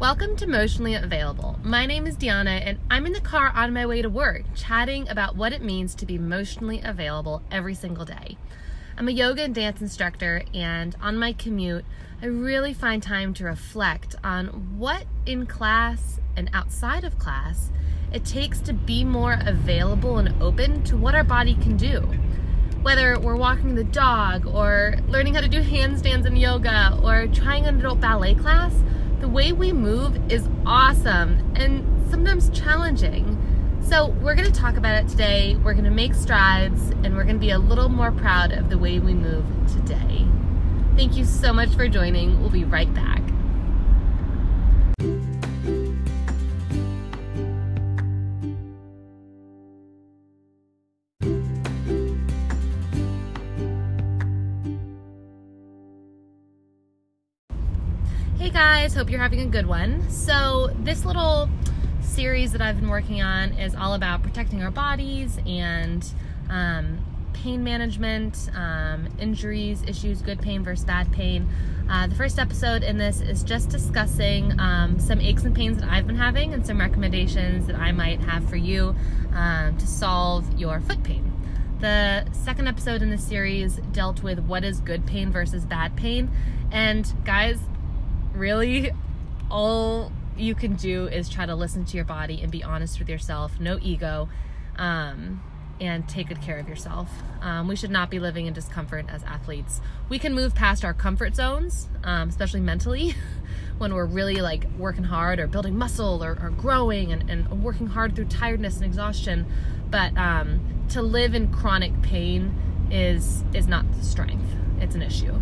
Welcome to Emotionally Available. My name is Deanna, and I'm in the car on my way to work chatting about what it means to be emotionally available every single day. I'm a yoga and dance instructor, and on my commute, I really find time to reflect on what in class and outside of class it takes to be more available and open to what our body can do. Whether we're walking the dog, or learning how to do handstands in yoga, or trying an adult ballet class, the way we move is awesome and sometimes challenging. So, we're going to talk about it today. We're going to make strides and we're going to be a little more proud of the way we move today. Thank you so much for joining. We'll be right back. Guys, hope you're having a good one. So, this little series that I've been working on is all about protecting our bodies and um, pain management, um, injuries, issues, good pain versus bad pain. Uh, the first episode in this is just discussing um, some aches and pains that I've been having and some recommendations that I might have for you um, to solve your foot pain. The second episode in this series dealt with what is good pain versus bad pain. And guys, really all you can do is try to listen to your body and be honest with yourself no ego um, and take good care of yourself. Um, we should not be living in discomfort as athletes. We can move past our comfort zones um, especially mentally when we're really like working hard or building muscle or, or growing and, and, working hard through tiredness and exhaustion. But um, to live in chronic pain is is not strength it's an issue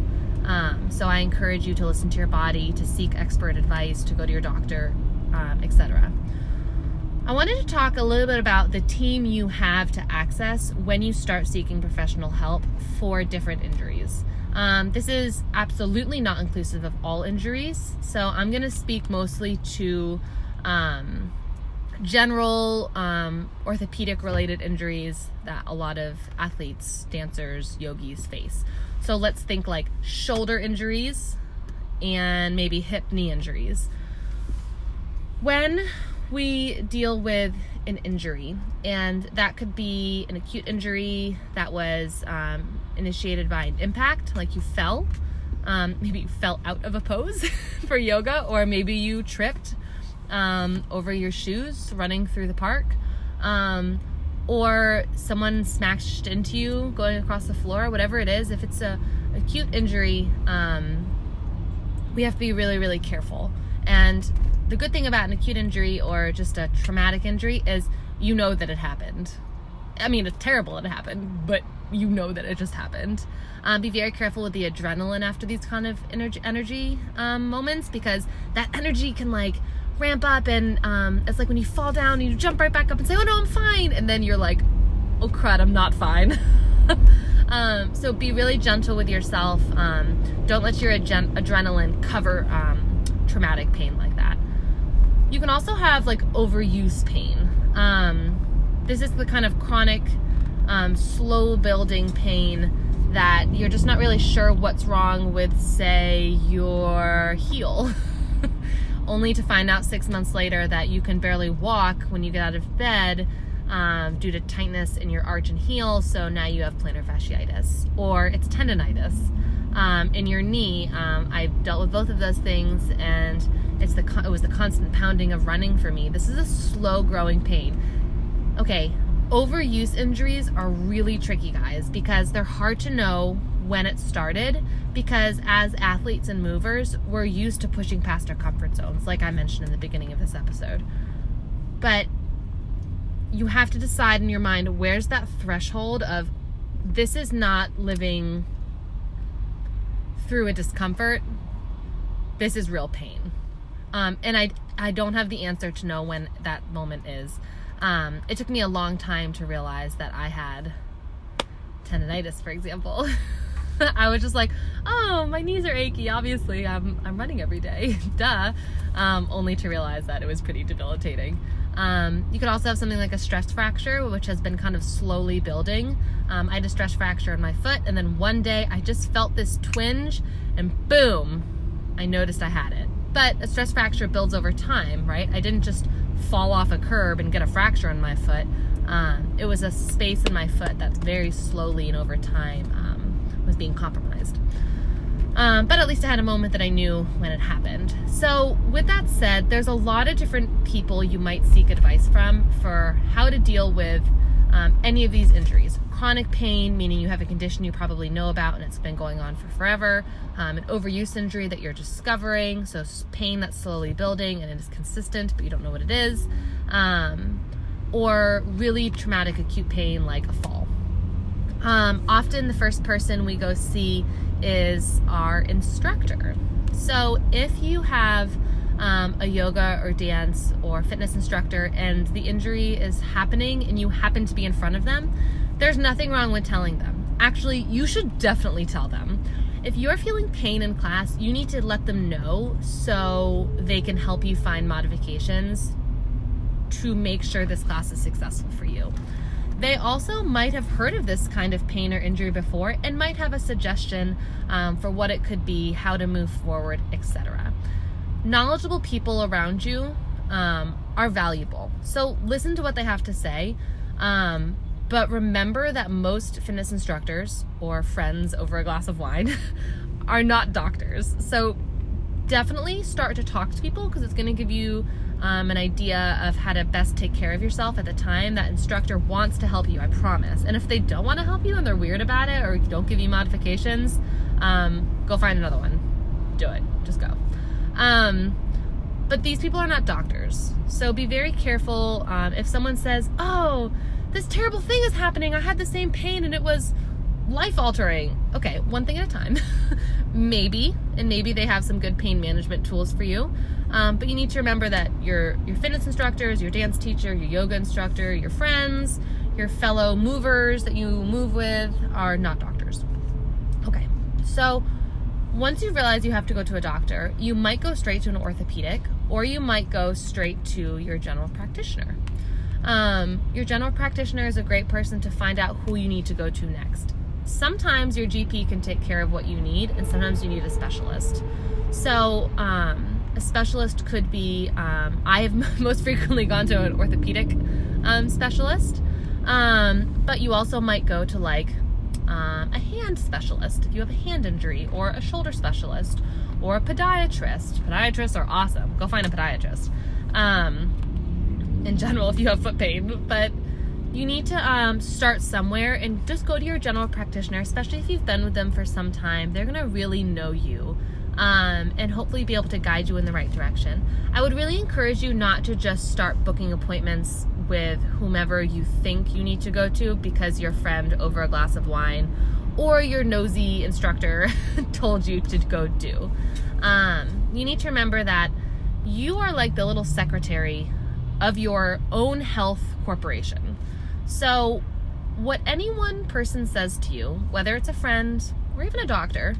um, so I encourage you to listen to your body, to seek expert advice, to go to your doctor, um, etc. I wanted to talk a little bit about the team you have to access when you start seeking professional help for different injuries. Um, this is absolutely not inclusive of all injuries, so I'm going to speak mostly to um, general um, orthopedic related injuries that a lot of athletes, dancers, yogis face. So let's think like shoulder injuries and maybe hip knee injuries. When we deal with an injury, and that could be an acute injury that was um, initiated by an impact, like you fell, um, maybe you fell out of a pose for yoga, or maybe you tripped um, over your shoes running through the park. Um, or someone smashed into you going across the floor, whatever it is, if it's a acute injury, um, we have to be really, really careful. And the good thing about an acute injury or just a traumatic injury is you know that it happened. I mean, it's terrible it happened, but you know that it just happened. Um, be very careful with the adrenaline after these kind of energy, energy um, moments because that energy can like ramp up and um, it's like when you fall down you jump right back up and say oh no i'm fine. And then you're like oh crud i'm not fine. Um, so be really gentle with yourself. Um, don't let your adren- adrenaline cover um, traumatic pain like that. You can also have like overuse pain. Um, this is the kind of chronic um, slow building pain that you're just not really sure what's wrong with say your heel only to find out six months later that you can barely walk when you get out of bed um, due to tightness in your arch and heel. So now you have plantar fasciitis, or it's tendonitis um, in your knee. Um, I've dealt with both of those things, and it's the it was the constant pounding of running for me. This is a slow growing pain. Okay, overuse injuries are really tricky, guys, because they're hard to know when it started because as athletes and movers, we're used to pushing past our comfort zones, like I mentioned in the beginning of this episode. But you have to decide in your mind where's that threshold of this is not living through a discomfort, this is real pain. Um, and I, I don't have the answer to know when that moment is. Um, it took me a long time to realize that I had tendonitis, for example. I was just like, oh, my knees are achy. Obviously, I'm, I'm running every day. Duh. Um, only to realize that it was pretty debilitating. Um, you could also have something like a stress fracture, which has been kind of slowly building. Um, I had a stress fracture in my foot, and then one day I just felt this twinge, and boom, I noticed I had it. But a stress fracture builds over time, right? I didn't just fall off a curb and get a fracture in my foot. Um, it was a space in my foot that's very slowly and over time was being compromised. Um, but at least I had a moment that I knew when it happened. So, with that said, there's a lot of different people you might seek advice from for how to deal with um, any of these injuries. Chronic pain, meaning you have a condition you probably know about and it's been going on for forever. Um, an overuse injury that you're discovering, so pain that's slowly building and it is consistent, but you don't know what it is. Um, or really traumatic acute pain like a fall. Um, often, the first person we go see is our instructor. So if you have um, a yoga or dance or fitness instructor and the injury is happening and you happen to be in front of them, there's nothing wrong with telling them. Actually, you should definitely tell them. If you're feeling pain in class, you need to let them know so they can help you find modifications to make sure this class is successful for you. They also might have heard of this kind of pain or injury before and might have a suggestion um, for what it could be, how to move forward, etc. Knowledgeable people around you um, are valuable. So listen to what they have to say. Um, but remember that most fitness instructors or friends over a glass of wine are not doctors. So definitely start to talk to people because it's going to give you um, an idea of how to best take care of yourself at the time. That instructor wants to help you, I promise. And if they don't want to help you and they're weird about it or don't give you modifications, um, go find another one. Do it. Just go. Um, but these people are not doctors. So be very careful. Um, if someone says, oh, this terrible thing is happening, I had the same pain and it was life altering. Okay, one thing at a time. maybe, and maybe they have some good pain management tools for you. Um, but you need to remember that your your fitness instructors, your dance teacher, your yoga instructor, your friends, your fellow movers that you move with are not doctors. Okay, so once you realize you have to go to a doctor, you might go straight to an orthopedic or you might go straight to your general practitioner. Um, your general practitioner is a great person to find out who you need to go to next sometimes your GP can take care of what you need, and sometimes you need a specialist. So, um, a specialist could be um, I have most frequently gone to an orthopedic um, specialist, um, but you also might go to like um, a hand specialist if you have a hand injury, or a shoulder specialist, or a podiatrist. Podiatrists are awesome. Go find a podiatrist. Um, in general, if you have foot pain, but you need to um, start somewhere and just go to your general practitioner, especially if you've been with them for some time. They're to really know you um, and hopefully be able to guide you in the right direction. I would really encourage you not to just start booking appointments with whomever you think you need to go to because your friend over a glass of wine or your nosy instructor told you to go do. Um, you need to remember that you are like the little secretary of your own health corporation. So, what any one person says to you, whether it's a friend or even a doctor,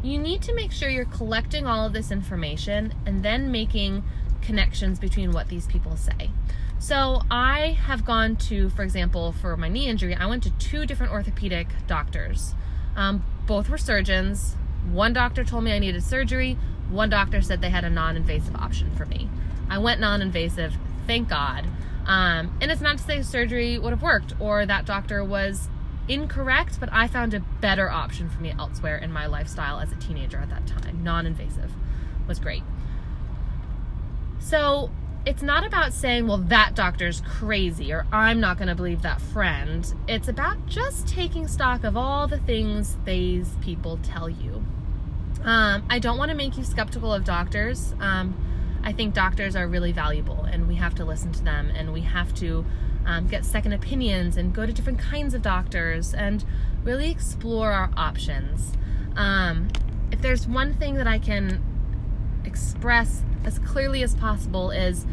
you need to make sure you're collecting all of this information and then making connections between what these people say. So, I have gone to, for example, for my knee injury, I went to two different orthopedic doctors. Um, both were surgeons. One doctor told me I needed surgery, one doctor said they had a non invasive option for me. I went non invasive, thank God. Um, and it's not to say surgery would have worked or that doctor was incorrect, but I found a better option for me elsewhere in my lifestyle as a teenager at that time. Non invasive was great. So it's not about saying, well, that doctor's crazy or I'm not going to believe that friend. It's about just taking stock of all the things these people tell you. Um, I don't want to make you skeptical of doctors. Um, I think doctors are really valuable and we have to listen to them and we have to um, get second opinions and go to different kinds of doctors and really explore our options. Um, if there's one thing that I can express as clearly as possible is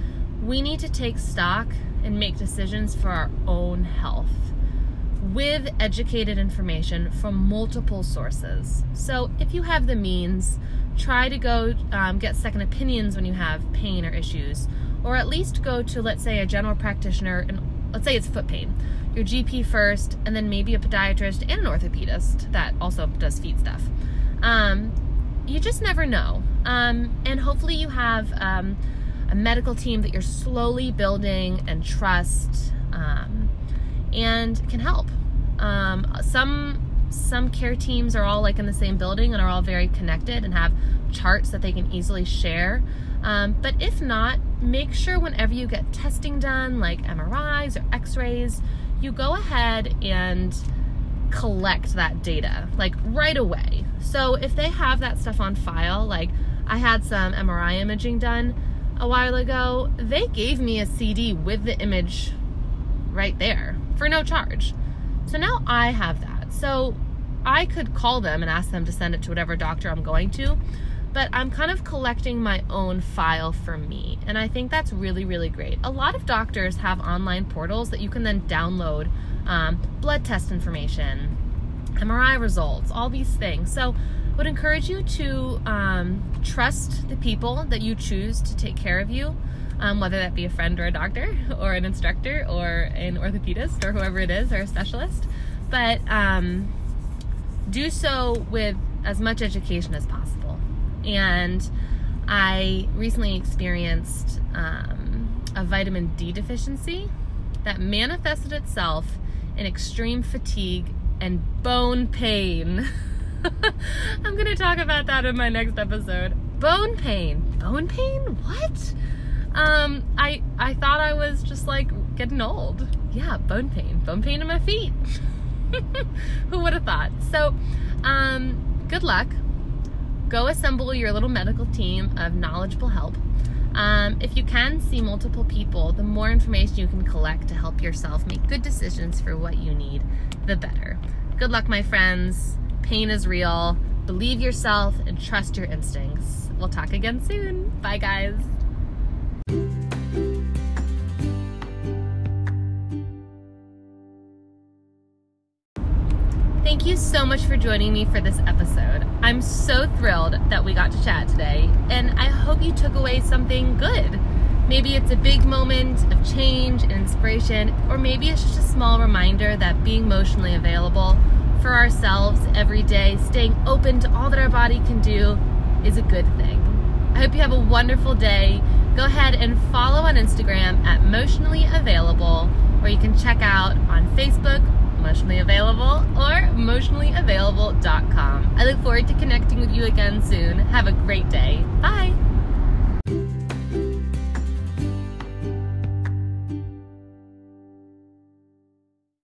we need to take stock and make decisions for our own health with educated information from multiple sources. So if you have the means, try to go um, get second opinions when you have pain or issues, or at least go to, let's say, a general practitioner, and let's say it's foot pain, your GP first, and then maybe a podiatrist and an orthopedist that also does feet stuff. Um, you just never know. Um, and hopefully, you have um, a medical team that you're slowly building and trust um, and can help. Um, some some care teams are all like in the same building and are all very connected and have charts that they can easily share. Um, but if not, make sure whenever you get testing done, like MRIs or x rays, you go ahead and collect that data like right away. So if they have that stuff on file, like I had some MRI imaging done a while ago, they gave me a CD with the image right there for no charge. So now I have that. So I could call them and ask them to send it to whatever doctor I'm going to but I'm kind of collecting my own file for me. And I think that's really, really great. A lot of doctors have online portals that you can then download um, blood test information, MRI results, all these things. So I would encourage you to um, trust the people that you choose to take care of you. Um, whether that be a friend or a doctor or an instructor or an orthopedist or whoever it is or a specialist, but um, do so with as much education as possible and I recently experienced um, a vitamin D deficiency that manifested itself in extreme fatigue and bone pain. I'm going to talk about that in my next episode. Bone pain. Bone pain? What? Um, I I thought I was just like getting old. Yeah, bone pain. Bone pain in my feet. Who would have thought? So, um, good luck go assemble your little medical team of knowledgeable help. Um, if you can see multiple people, the more information you can collect to help yourself make good decisions for what you need, the better. Good luck, my friends. Pain is real. Believe yourself and trust your instincts. We'll talk again soon. Bye, guys. Thank you so much for joining me for this episode. I'm so thrilled that we got to chat today, and I hope you took away something good. Maybe it's a big moment of change and inspiration, or maybe it's just a small reminder that being emotionally available for ourselves every day, staying open to all that our body can do, is a good thing. I hope you have a wonderful day. Go ahead and follow on Instagram at Emotionally Available, or you can check out on Facebook emotionally available or emotionallyavailable.com. I look forward to connecting with you again soon. Have a great day. Bye.